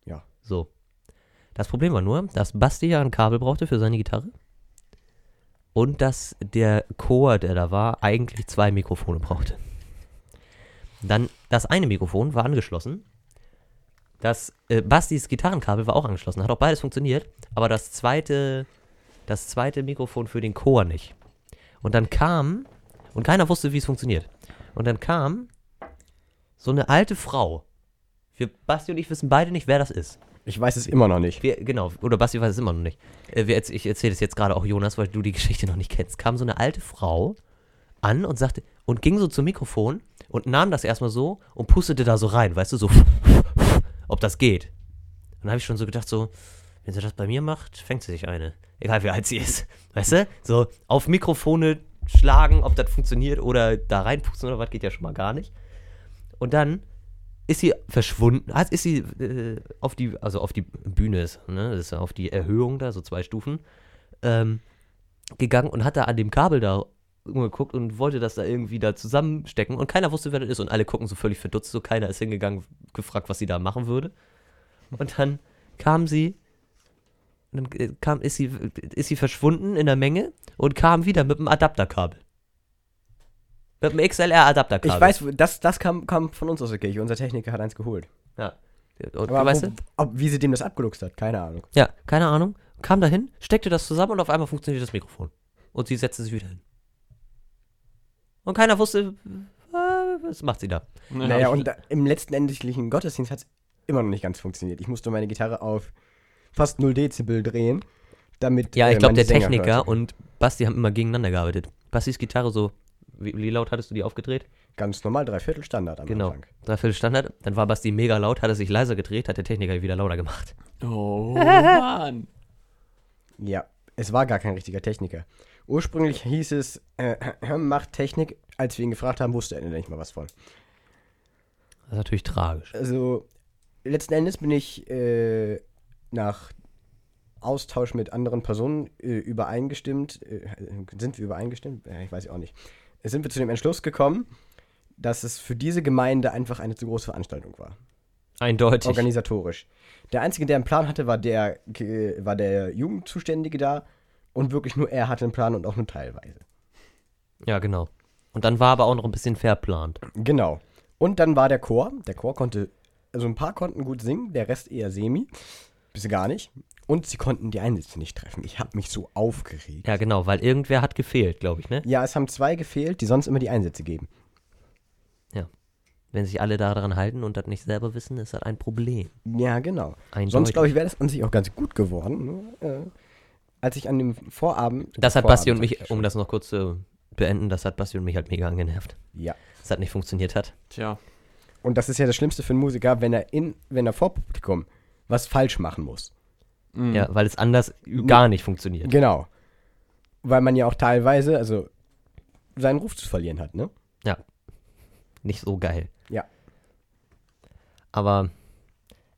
Ja. So. Das Problem war nur, dass Basti ja ein Kabel brauchte für seine Gitarre und dass der Chor, der da war, eigentlich zwei Mikrofone brauchte. Dann, das eine Mikrofon war angeschlossen. Das, äh, Bastis Gitarrenkabel war auch angeschlossen. Hat auch beides funktioniert. Aber das zweite, das zweite Mikrofon für den Chor nicht. Und dann kam, und keiner wusste, wie es funktioniert. Und dann kam so eine alte Frau. Wir, Basti und ich wissen beide nicht, wer das ist. Ich weiß es immer noch nicht. Wir, genau, oder Basti weiß es immer noch nicht. Äh, wir, ich erzähle es jetzt gerade auch Jonas, weil du die Geschichte noch nicht kennst. Kam so eine alte Frau an und sagte, und ging so zum Mikrofon und nahm das erstmal so und pustete da so rein, weißt du, so, ob das geht. Dann habe ich schon so gedacht, so, wenn sie das bei mir macht, fängt sie sich eine. Egal wie alt sie ist. Weißt du? So auf Mikrofone schlagen, ob das funktioniert oder da reinpusten oder was, geht ja schon mal gar nicht. Und dann ist sie verschwunden, ah, ist sie äh, auf die, also auf die Bühne ist, ne, das ist auf die Erhöhung da, so zwei Stufen, ähm, gegangen und hat da an dem Kabel da geguckt und wollte das da irgendwie da zusammenstecken und keiner wusste, wer das ist und alle gucken so völlig verdutzt, so keiner ist hingegangen, gefragt, was sie da machen würde. Und dann kam sie, dann äh, kam, ist sie, ist sie verschwunden in der Menge und kam wieder mit einem Adapterkabel. Mit einem XLR-Adapterkabel. Ich weiß, das, das kam, kam von uns aus der Kirche. Unser Techniker hat eins geholt. Ja. Und, Aber weißt wo, du? ob, wie sie dem das abgeluchst hat, keine Ahnung. Ja, keine Ahnung. Kam dahin, steckte das zusammen und auf einmal funktioniert das Mikrofon. Und sie setzte sich wieder hin. Und keiner wusste, äh, was macht sie da. Ja, naja, ich- und da, im letztendlichen Gottesdienst hat es immer noch nicht ganz funktioniert. Ich musste meine Gitarre auf fast 0 Dezibel drehen, damit. Ja, ich äh, glaube, der Techniker hört. und Basti haben immer gegeneinander gearbeitet. Bastis Gitarre so, wie, wie laut hattest du die aufgedreht? Ganz normal, Dreiviertel Standard am Genau. Anfang. Dreiviertel Standard. Dann war Basti mega laut, hat er sich leiser gedreht, hat der Techniker wieder lauter gemacht. Oh, Mann. Ja, es war gar kein richtiger Techniker. Ursprünglich hieß es, äh, macht Technik. Als wir ihn gefragt haben, wusste er nicht mal was von. Das ist natürlich tragisch. Also, letzten Endes bin ich äh, nach Austausch mit anderen Personen äh, übereingestimmt. Äh, sind wir übereingestimmt? Ich weiß auch nicht. Sind wir zu dem Entschluss gekommen, dass es für diese Gemeinde einfach eine zu große Veranstaltung war. Eindeutig. Organisatorisch. Der Einzige, der einen Plan hatte, war der, äh, war der Jugendzuständige da. Und wirklich nur er hatte einen Plan und auch nur teilweise. Ja, genau. Und dann war aber auch noch ein bisschen verplant. Genau. Und dann war der Chor. Der Chor konnte, also ein paar konnten gut singen, der Rest eher semi. Bis gar nicht. Und sie konnten die Einsätze nicht treffen. Ich habe mich so aufgeregt. Ja, genau, weil irgendwer hat gefehlt, glaube ich, ne? Ja, es haben zwei gefehlt, die sonst immer die Einsätze geben. Wenn sich alle daran halten und das nicht selber wissen, ist das ein Problem. Ja, genau. Eindeutig. Sonst, glaube ich, wäre das an sich auch ganz gut geworden. Nur, äh, als ich an dem Vorabend. Das hat Vorabend, Basti und mich, ja um das noch kurz zu beenden. Das hat Basti und mich halt mega angenervt. Ja. Das hat nicht funktioniert hat. Tja, Und das ist ja das Schlimmste für einen Musiker, wenn er in, wenn er vor Publikum was falsch machen muss. mm, Ja, weil es anders gar nicht funktioniert. Genau. Weil man ja auch teilweise, also seinen Ruf zu verlieren hat, ne? Nicht so geil. Ja. Aber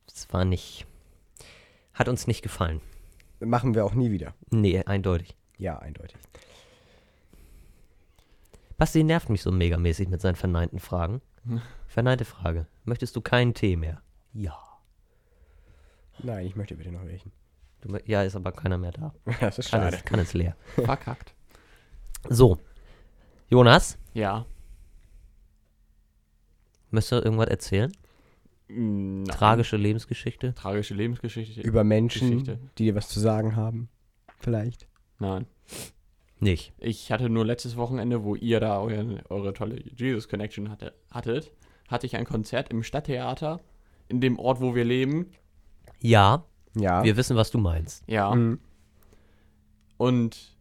es war nicht. Hat uns nicht gefallen. Machen wir auch nie wieder. Nee, eindeutig. Ja, eindeutig. Basti nervt mich so megamäßig mit seinen verneinten Fragen. Hm. Verneinte Frage. Möchtest du keinen Tee mehr? Ja. Nein, ich möchte bitte noch welchen. Du, ja, ist aber keiner mehr da. Das ist Kann schade. es, kann es leer. verkackt. So. Jonas, Ja. möchtest du irgendwas erzählen? Nein. Tragische Lebensgeschichte? Tragische Lebensgeschichte. Über Menschen, Geschichte. die dir was zu sagen haben. Vielleicht. Nein. Nicht. Ich hatte nur letztes Wochenende, wo ihr da eure, eure tolle Jesus Connection hatte, hattet, hatte ich ein Konzert im Stadttheater in dem Ort, wo wir leben. Ja, Ja. wir wissen, was du meinst. Ja. Mhm. Und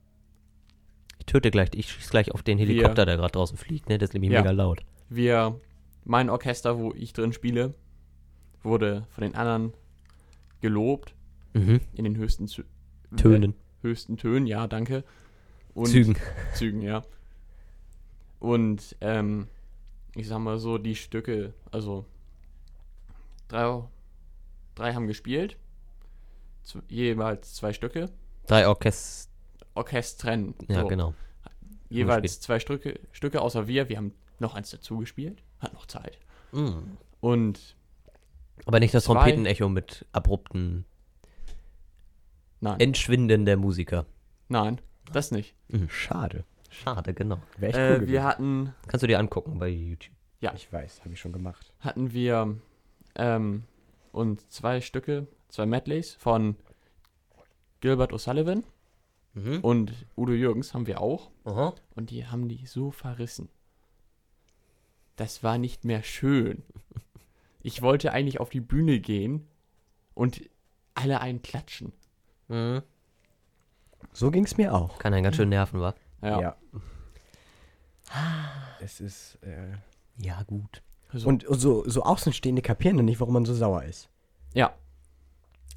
Ich töte gleich, ich schieß gleich auf den Helikopter, der gerade draußen fliegt, ne? Das ist nämlich Ja. mega laut. wir, mein Orchester, wo ich drin spiele, wurde von den anderen gelobt Mhm. in den höchsten Zü Tönen. höchsten Tönen, ja, danke. Und Zügen. Zügen, ja. Und ähm, ich sag mal so, die Stücke, also drei, drei haben gespielt, z- jeweils zwei Stücke, Drei Orchester. Orchestren, Ja, so, genau. jeweils gespielt. zwei Stücke, Stücke, außer wir, wir haben noch eins dazu gespielt, hat noch Zeit. Mhm. Und Aber nicht das Trompetenecho mit abrupten nein, Entschwinden der Musiker. nein, das nicht. Schade. Schade, genau. Wäre echt cool Äh, gewesen. wir hatten Kannst du dir angucken bei YouTube. Ich weiß, habe ich schon gemacht. hatten wir ähm, und zwei Stücke, zwei Medleys von Gilbert O'Sullivan Mhm. und Udo Jürgens haben wir auch. Aha. Und die haben die so verrissen. Das war nicht mehr schön. Ich wollte eigentlich auf die Bühne gehen und alle einen klatschen. Mhm. So ging es mir auch. Kann einen ganz schön nerven, wa? Ja. Es ist. Äh, Ja, gut. So. und so, so Außenstehende kapieren dann nicht, warum man so sauer ist. ja.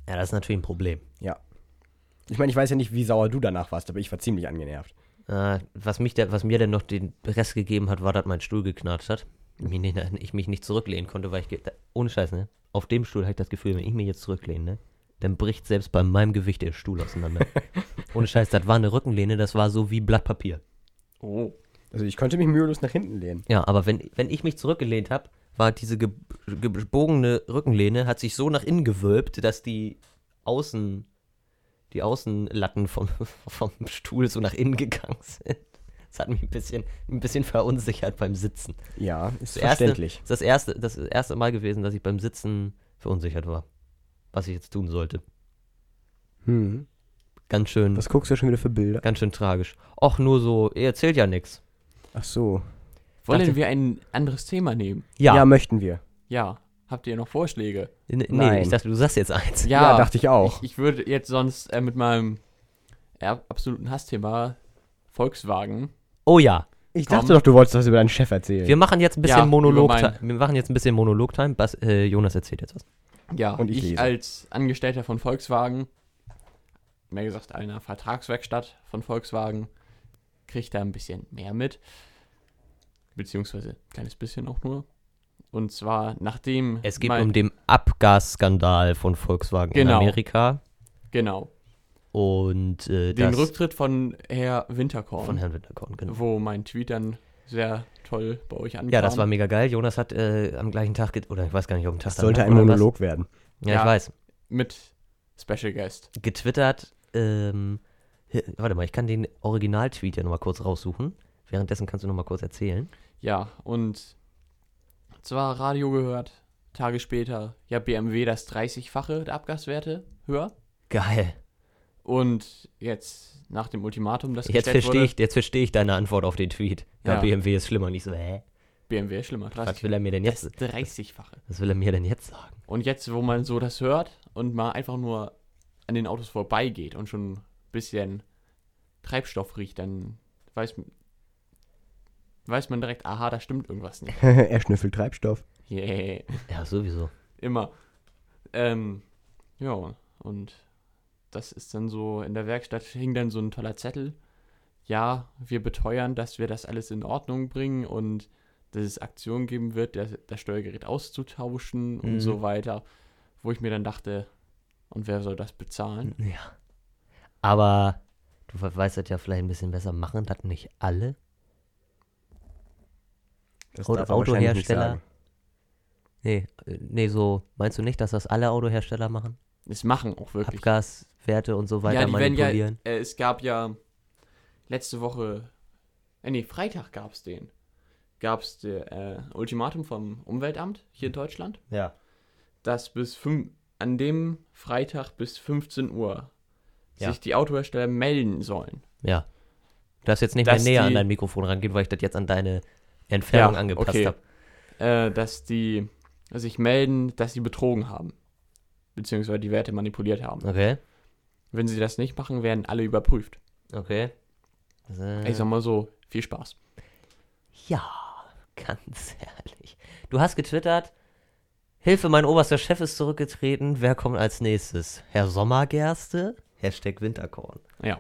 Ja, das ist natürlich ein Problem. Ja. Ich meine, ich weiß ja nicht, wie sauer du danach warst, aber ich war ziemlich angenervt. Äh, was, mich der, was mir denn noch den Rest gegeben hat, war, dass mein Stuhl geknatscht hat. Ich mich nicht zurücklehnen konnte, weil ich. Ohne Scheiß, ne? Auf dem Stuhl habe ich das Gefühl, wenn ich mich jetzt zurücklehne, ne? Dann bricht selbst bei meinem Gewicht der Stuhl auseinander. Ohne Scheiß, das war eine Rückenlehne, das war so wie Blatt Papier. Oh. Also ich konnte mich mühelos nach hinten lehnen. Ja, aber wenn, wenn ich mich zurückgelehnt habe, war diese ge gebogene Rückenlehne, hat sich so nach innen gewölbt, dass die Außen, die Außenlatten vom, vom Stuhl so nach innen gegangen sind. Das hat mich ein bisschen, ein bisschen verunsichert beim Sitzen. Ja, ist Das erste, verständlich. ist das erste, das erste Mal gewesen, dass ich beim Sitzen verunsichert war. Was ich jetzt tun sollte. Hm. Ganz schön, Was guckst du schon wieder für Bilder? ganz schön tragisch. Och, nur so, ihr erzählt ja nichts. Ach so. Wollen Dachte- wir ein anderes Thema nehmen? Ja, Ja, möchten wir. Ja. Habt ihr noch Vorschläge? N- nee, Nein. ich dachte, du sagst jetzt eins. Ja, dachte ich auch. Ich, ich würde jetzt sonst äh, mit meinem äh, absoluten Hassthema Volkswagen. Oh ja. Ich Komm. dachte doch, du wolltest was über deinen Chef erzählen. Wir machen jetzt ein bisschen Ja, Monolog. über mein- Wir machen jetzt ein bisschen Monolog-Time. Bas- äh, Jonas erzählt jetzt was. Ja, Und ich ich, lese. als Angestellter von Volkswagen, mehr gesagt einer Vertragswerkstatt von Volkswagen, kriege da ein bisschen mehr mit. Beziehungsweise ein kleines bisschen auch nur. Und zwar nachdem. Es geht um den Abgasskandal von Volkswagen Genau. in Amerika. Genau. Und äh, Den das Rücktritt von Herr Winterkorn. von Herrn Winterkorn, genau. Wo mein Tweet dann sehr toll bei euch ankam. Ja, das war mega geil. Jonas hat äh, am gleichen Tag, oder ich weiß gar nicht, ob ein Tag das sollte ein oder was. Monolog werden. Ja, Ja. ich weiß. Mit Special Guest. Getwittert, ähm, warte mal, ich kann den Original-Tweet ja nochmal kurz raussuchen. Währenddessen kannst du nochmal kurz erzählen. Ja, und zwar Radio gehört, Tage später, ja, BMW das 30-fache der Abgaswerte höher. Geil. Und jetzt nach dem Ultimatum, das Jetzt verstehe ich, jetzt verstehe ich deine Antwort auf den Tweet. Ja, Ja. BMW ist schlimmer. Und ich so, hä? BMW schlimmer, Was 30, will er mir denn das jetzt, 30-fache. was will er mir denn jetzt sagen? Und jetzt, wo man so das hört und mal einfach nur an den Autos vorbeigeht und schon bisschen Treibstoff riecht, dann weiß, weiß man direkt, aha, da stimmt irgendwas nicht. er schnüffelt Treibstoff. Yeah. Ja, sowieso. Immer. Ähm, ja, und das ist dann so, in der Werkstatt hing dann so ein toller Zettel. Ja, wir beteuern, dass wir das alles in Ordnung bringen und dass es Aktionen geben wird, das, das Steuergerät auszutauschen und Mhm. so weiter. Wo ich mir dann dachte, und wer soll das bezahlen? Ja. Aber du weißt das ja vielleicht ein bisschen besser. Machen das nicht alle? Das er nicht Autohersteller. Nee, äh, nee, so meinst du nicht, dass das alle Autohersteller machen? Es machen auch wirklich. Abgaswerte und so weiter ja, die werden ja, manipulieren? äh, es gab ja letzte Woche, äh, nee, Freitag gab es den. Gab es äh, Ultimatum vom Umweltamt hier in Deutschland, Ja. dass bis fünf, an dem Freitag bis 15 Uhr Ja. sich die Autohersteller melden sollen. Ja. Du darfst jetzt nicht Dass mehr näher die- an dein Mikrofon rangehen, weil ich das jetzt an deine Entfernung Ja, angepasst okay. habe. Äh, dass die sich melden, dass sie betrogen haben. Beziehungsweise die Werte manipuliert haben. Okay. Wenn sie das nicht machen, werden alle überprüft. Okay. Äh, Ich sag mal so, viel Spaß. ja, ganz ehrlich. Du hast getwittert, Hilfe, mein oberster Chef ist zurückgetreten. Wer kommt als nächstes? Herr Sommergerste? Hashtag Winterkorn. Ja.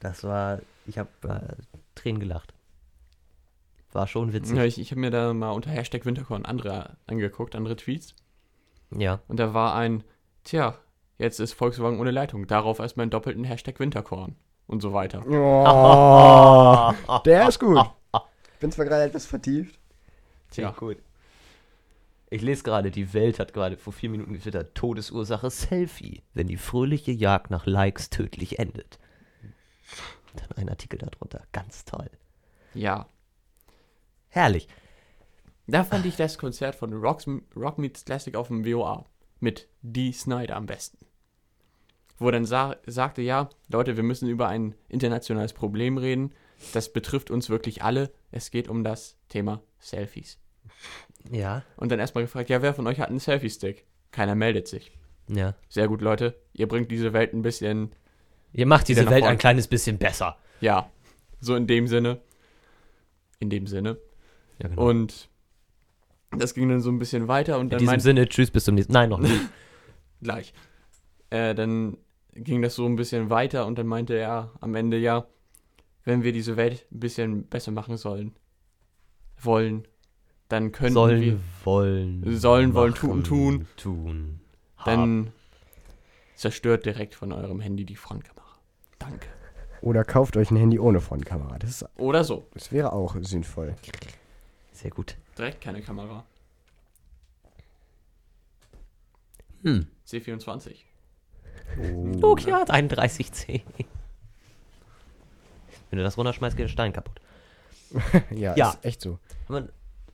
Das war, ich habe äh, Tränen gelacht. War schon witzig. Ja, ich ich habe mir da mal unter Hashtag Winterkorn andere angeguckt, andere Tweets. Ja. Und da war ein, tja, jetzt ist Volkswagen ohne Leitung. Darauf erstmal einen doppelten Hashtag Winterkorn. Und so weiter. Oh, der ist gut. Bin zwar gerade etwas vertieft. Tja, gut. Ich lese gerade, die Welt hat gerade vor vier Minuten getwittert, Todesursache Selfie, wenn die fröhliche Jagd nach Likes tödlich endet. Dann ein Artikel darunter. Ganz toll. ja. Herrlich. Da fand ich das Konzert von Rocks, Rock Meets Classic auf dem WOA mit Dee Snyder am besten. Wo er dann sa sagte, ja, Leute, wir müssen über ein internationales Problem reden. Das betrifft uns wirklich alle. Es geht um das Thema Selfies. Ja. Und dann erstmal gefragt, ja, wer von euch hat einen Selfie-Stick? Keiner meldet sich. Ja. Sehr gut, Leute. Ihr bringt diese Welt ein bisschen, Ihr macht diese Welt ein kleines bisschen besser. ja, so in dem Sinne. In dem Sinne. Ja, Und das ging dann so ein bisschen weiter und In diesem Sinne, tschüss, bis zum nächsten Nein, noch nicht. gleich. Äh, dann ging das so ein bisschen weiter und dann meinte er am Ende ja, wenn wir diese Welt ein bisschen besser machen sollen, wollen, dann könnten Sollen, wir, wollen. Sollen, wollen, tun, machen, tun. Tun. dann zerstört direkt von eurem Handy die Frontkamera. Danke. Oder kauft euch ein Handy ohne Frontkamera. Das, ist, Oder so. das wäre auch sinnvoll. Sehr gut. Direkt keine Kamera. Hm. C24. Oh. Nokia 3110. Wenn du das runterschmeißt, geht der Stein kaputt. Ja, Ja. ist echt so. Aber-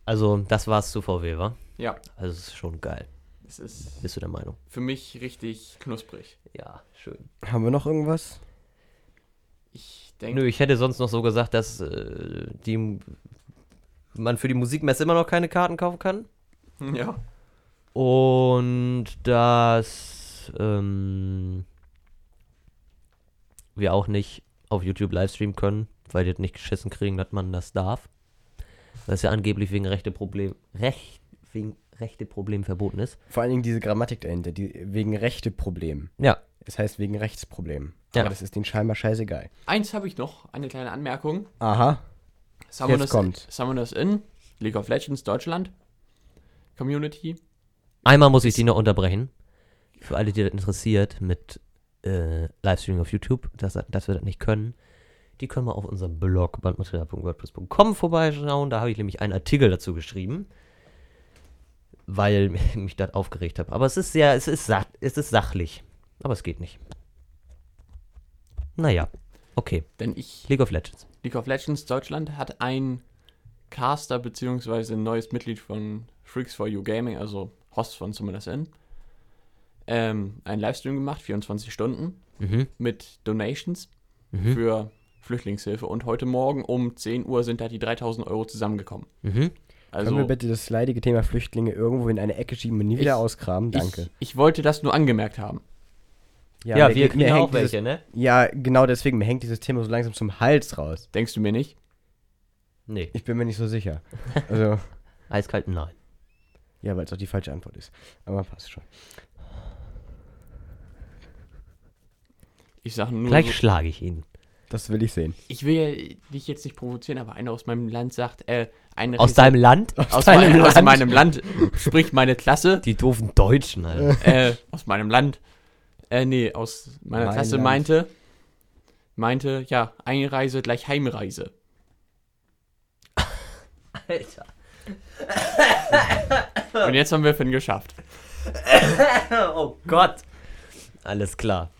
Also, das war's zu VW, wa? Ja, Also, es ist schon geil. es ist Bist du der Meinung? für mich richtig knusprig. Ja, schön. Haben wir noch irgendwas? Ich denke, Nö, ich hätte sonst noch so gesagt, dass äh, die, man für die Musikmesse immer noch keine Karten kaufen kann. ja. Und dass ähm, wir auch nicht auf YouTube livestreamen können, weil die das nicht geschissen kriegen, dass man das darf. Weil es ja angeblich wegen rechte Problem, Recht, wegen rechte Problem verboten ist. Vor allen Dingen diese Grammatik dahinter, die wegen rechte Problemen. Ja, Es heißt wegen Rechtsproblemen. Ja. Aber das ist denen scheinbar scheißegal. Eins habe ich noch, eine kleine Anmerkung. Aha. Summoners, kommt. Summoners in League of Legends Deutschland Community. einmal muss ich die noch unterbrechen. Für alle, die das interessiert, mit äh, Livestreaming auf YouTube, dass, dass wir das nicht können. Die können wir auf unserem Blog bandmaterial.wordpress.com vorbeischauen. Da habe ich nämlich einen Artikel dazu geschrieben, weil mich das aufgeregt hat. Aber es ist sehr, es ist, es ist sachlich. Aber es geht nicht. Naja, okay. Denn ich, League of Legends. League of Legends Deutschland hat ein Caster beziehungsweise ein neues Mitglied von Freaks for You Gaming, also Host von Summoners in, ähm, einen Livestream gemacht, 24 Stunden, Mhm. mit Donations Mhm. für Flüchtlingshilfe. Und heute Morgen um 10 Uhr sind da die 3000 Euro zusammengekommen. Mhm. Also, Können wir bitte das leidige Thema Flüchtlinge irgendwo in eine Ecke schieben und nie wieder Ich- ausgraben? Danke. Ich, ich wollte das nur angemerkt haben. Ja, mir- wir kriegen auch welche, dieses, ne? Ja, genau deswegen, mir hängt dieses Thema so langsam zum Hals raus. Denkst du mir nicht? Nee. Ich bin mir nicht so sicher. Also, Eiskalt, nein. ja, weil es auch die falsche Antwort ist. Aber passt schon. Ich sage nur, Gleich so, schlage ich ihn. Das will ich sehen. ich will ja dich jetzt nicht provozieren, aber einer aus meinem Land sagt, äh, eine Aus Resi- deinem Land? aus, deinem mein, aus Land? meinem Land spricht meine Klasse, Die doofen Deutschen, Alter. äh, aus meinem Land, äh, nee, aus meiner Mein Klasse Land. meinte, meinte, ja, Einreise gleich Heimreise. Alter. Und jetzt haben wir Finn geschafft. Oh Gott. Alles klar.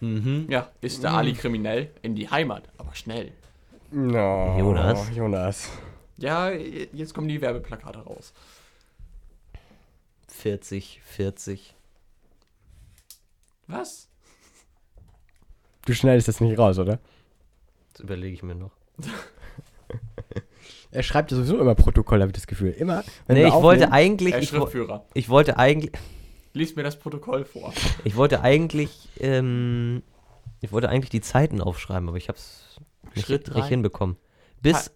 Mhm. Ja, ist der Ali kriminell? In die Heimat, aber schnell. No, Jonas? Jonas. Ja, jetzt kommen die Werbeplakate raus. 40, 40. Was? Du schneidest das nicht raus, oder? Das überlege ich mir noch. Er schreibt ja sowieso immer Protokoll, habe ich das Gefühl. Immer. wenn Nee, ich wollte eigentlich. Ich, ich wollte eigentlich. Lies mir das Protokoll vor. Ich wollte eigentlich. Ähm, ich wollte eigentlich die Zeiten aufschreiben, aber ich habe es nicht, Schritt nicht hinbekommen. Bis,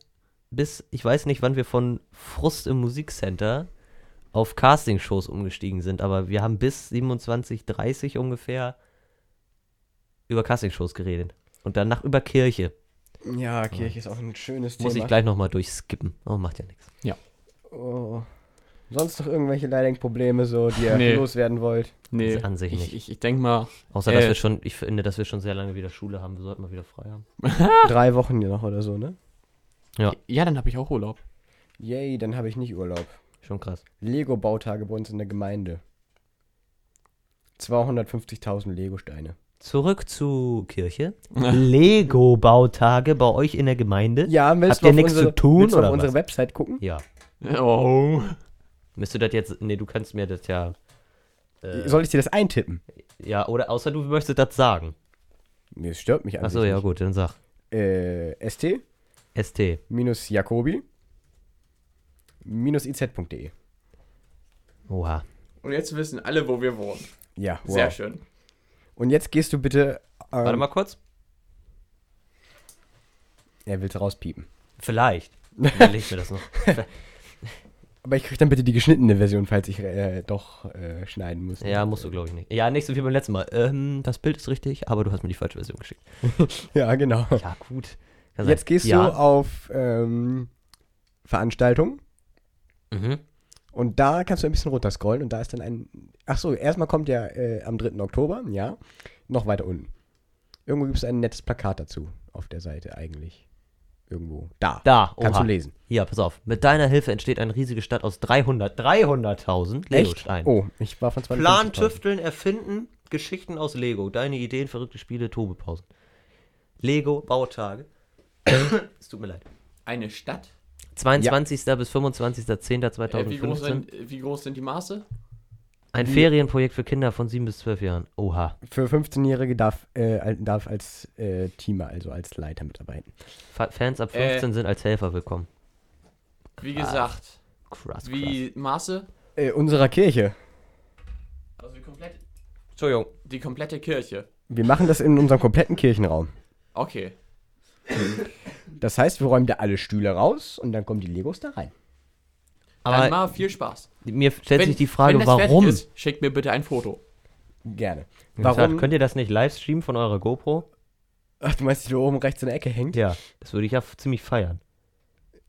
bis. Ich weiß nicht, wann wir von Frust im Musikcenter auf Castingshows umgestiegen sind, aber wir haben bis 27, 30 ungefähr über Castingshows geredet. Und danach über Kirche. Ja, Kirche ist auch ein schönes Muss Thema. ich gleich nochmal durchskippen. Oh, macht ja nichts. Oh. Sonst noch irgendwelche Leiding-Probleme, so, die ihr Nee. loswerden wollt? Nee, An sich ich, nicht. ich, ich denke mal, Außer, dass Äh. wir schon, ich finde, dass wir schon sehr lange wieder Schule haben. Wir sollten mal wieder frei haben. Drei Wochen hier noch oder so, ne? Ja. ja, dann habe ich auch Urlaub. Yay, dann habe ich nicht Urlaub. Schon krass. Lego-Bautage bei uns in der Gemeinde. 250.000 Lego-Steine. Zurück zu Kirche. Lego-Bautage bei euch in der Gemeinde. Ja, willst Habt du ihr auf nichts unsere, zu tun, willst du oder auf unsere was? Website gucken? Ja. Oh. Müsst du das jetzt. Nee, du kannst mir das ja. Äh, Soll ich dir das eintippen? ja, oder außer du möchtest das sagen. Nee, es stört mich an Achso, ja nicht. gut, dann sag. Äh, st ST. minus Jacobi minus iz.de. Oha. Und jetzt wissen alle, wo wir wohnen. Ja, wow. Sehr schön. Und jetzt gehst du bitte. Ähm, Warte mal kurz. Er will rauspiepen. Vielleicht. Überleg mir das noch. Aber ich krieg dann bitte die geschnittene Version, falls ich äh, doch äh, schneiden muss. ja, musst du, glaube ich, nicht. Ja, nicht so wie beim letzten Mal. Ähm, das Bild ist richtig, aber du hast mir die falsche Version geschickt. Ja, genau. Ja, gut. Kann Jetzt sein. gehst ja. du auf ähm, Veranstaltung Mhm. und da kannst du ein bisschen runterscrollen und da ist dann ein. Ach so, erstmal kommt ja äh, am 3. Oktober, ja, noch weiter unten. Irgendwo gibt es ein nettes Plakat dazu auf der Seite eigentlich. Irgendwo. Da. Da, Kannst oha. du lesen. Hier, pass auf. Mit deiner Hilfe entsteht eine riesige Stadt aus 300, 300.000 Lego-Steinen. Oh, ich war von 250.000. Plan, tüfteln, erfinden, Geschichten aus Lego. Deine Ideen, verrückte Spiele, Tobepausen. Lego, Bautage. es tut mir leid. Eine Stadt. 22. bis 25.10.2015. Äh, wie, groß sind, wie groß sind die Maße? Ein Ferienprojekt für Kinder von 7 bis 12 Jahren. Oha. Für 15-Jährige darf, äh, darf als äh, Teamer, also als Leiter mitarbeiten. Fa- Fans ab Äh. 15 sind als Helfer willkommen. Wie gesagt, Krass, krass. wie Maße? Äh, unserer Kirche. Also die komplette, Entschuldigung. die komplette Kirche. Wir machen das in unserem kompletten Kirchenraum. Okay. Das heißt, wir räumen da alle Stühle raus und dann kommen die Legos da rein. Dann Aber mal viel Spaß. mir stellt Wenn- sich die Frage, wenn das warum? Ist, schickt mir bitte ein Foto. Gerne. Warum? Warum? Könnt ihr das nicht live streamen von eurer GoPro? Ach, du meinst, die da oben rechts in der Ecke hängt? Ja, das würde ich ja ziemlich feiern.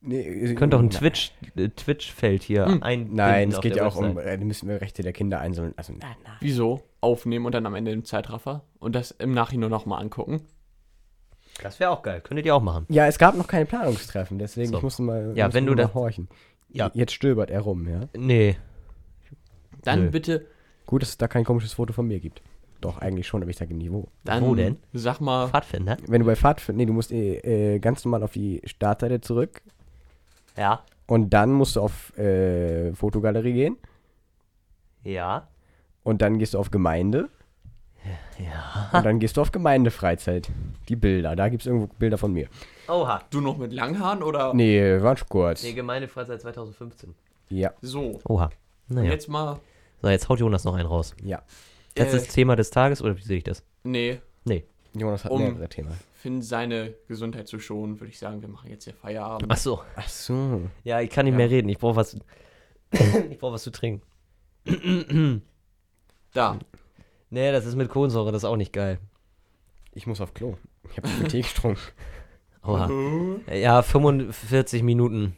Nee, Ihr könnt doch ein Twitch, äh, Twitch-Feld hier Hm. einbinden Nein, es geht ja auch um, Website. äh, da müssen wir Rechte der Kinder einsammeln. Also, nein, nein. Wieso? Aufnehmen und dann am Ende im Zeitraffer und das im Nachhinein nochmal angucken. Das wäre auch geil. Könntet ihr auch machen. Ja, es gab noch keine Planungstreffen, deswegen So. ich musste mal, Ja, musste wenn du mal das- horchen. Ja. Jetzt stöbert er rum, ja. Nee. Dann Nö. bitte, Gut, dass es da kein komisches Foto von mir gibt. Doch, eigentlich schon, aber ich sage nicht wo. dann Wo denn? sag mal, Pfadfinder? Wenn du bei Fahrt, nee, du musst äh, äh, ganz normal auf die Startseite zurück Ja. und dann musst du auf äh, Fotogalerie gehen Ja. und dann gehst du auf Gemeinde Ja. und dann gehst du auf Gemeindefreizeit. Die Bilder, da gibt es irgendwo Bilder von mir. Oha. du noch mit Langhaaren oder Nee, war schon kurz. Nee, Gemeindefreizeit 2015. Ja, so? Oha. Naja. jetzt mal, So, jetzt haut Jonas noch einen raus. ja. Letztes äh, Thema des Tages oder wie sehe ich das? nee, Nee. Jonas hat Um- mehrere Themen. Finn seine Gesundheit zu schonen, würde ich sagen, wir machen jetzt hier Feierabend. Ach so. Ach so. Ja, ich kann nicht Ja. mehr reden. Ich brauche was. ich brauche was zu trinken. Da. Nee, das ist mit Kohlensäure, das ist auch nicht geil. Ich muss auf Klo. Ich habe Tee getrunken. Aua. Ja, 45 Minuten.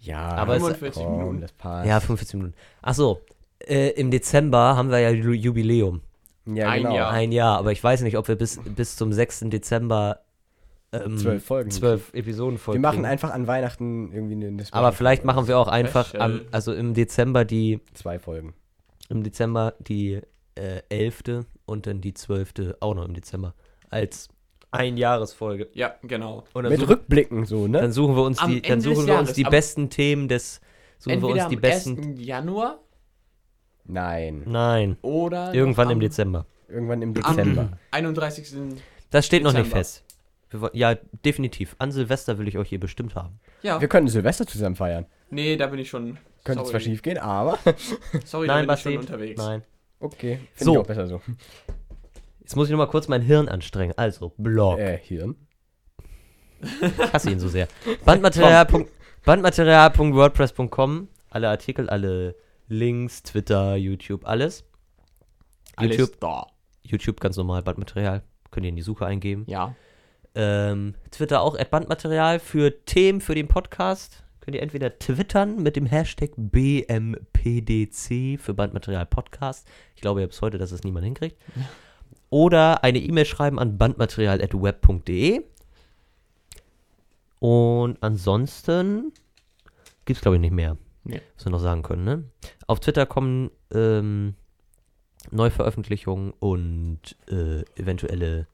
Ja, Aber es- 45 komm, Minuten. das passt. Ja, 45 Minuten. Ach so. Äh, Im Dezember haben wir ja Ju- Jubiläum. ja ein genau. Jahr. Ein Jahr, aber ich weiß nicht, ob wir bis, bis zum 6. Dezember ähm, Zwölf Folgen. zwölf Episoden voll Wir machen einfach an Weihnachten irgendwie eine, eine Aber Special- vielleicht machen wir auch einfach Special. am, also im Dezember die zwei Folgen. im Dezember die äh, 11. und dann die 12. auch noch im Dezember als Einjahresfolge. Ja, genau. Mit suchen, Rückblicken so, ne? dann suchen wir uns Am die dann Ende suchen wir uns die am- besten Themen des suchen wir uns die am besten 1. Januar Nein. Nein, oder irgendwann im am Dezember. Irgendwann im Am- Dezember. 31. Das steht noch nicht Dezember. fest. Wir ja, definitiv. An Silvester will ich euch hier bestimmt haben. Ja, Wir können Silvester zusammen feiern. nee, da bin ich schon. Könnte sorry. zwar schief gehen, aber Sorry, Nein, da bin ich schon Basti. unterwegs. Nein. Okay. Finde So. ich auch besser so. Jetzt muss ich noch mal kurz mein Hirn anstrengen. Also, Blog. Äh, Hirn. Ich hasse ihn so sehr. Bandmaterial. Bandmaterial.wordpress.com. Alle Artikel, alle Links, Twitter, YouTube, alles. Alles YouTube, da. YouTube ganz normal, Bandmaterial. Könnt ihr in die Suche eingeben. Ja. Ähm, Twitter auch at Bandmaterial. Für Themen für den Podcast könnt ihr entweder twittern mit dem Hashtag BMPDC für Bandmaterial Podcast. Ich glaube ja bis heute, dass es niemand hinkriegt. Oder eine E-Mail schreiben an bandmaterial.web.de. Und ansonsten gibt es, glaube ich, nicht mehr, Nee. was wir noch sagen können. Ne? Auf Twitter kommen ähm, Neuveröffentlichungen und äh, eventuelle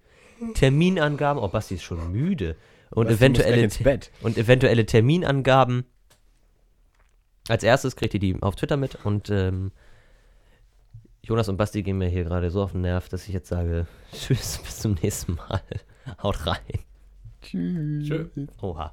Terminangaben. Oh, Basti ist schon müde. Und gleich eventuelle, und eventuelle Terminangaben. Als erstes kriegt ihr die auf Twitter mit und ähm, Jonas und Basti gehen mir hier gerade so auf den Nerv, dass ich jetzt sage, tschüss, bis zum nächsten Mal. Haut rein. Tschüss. Tschö. Oha.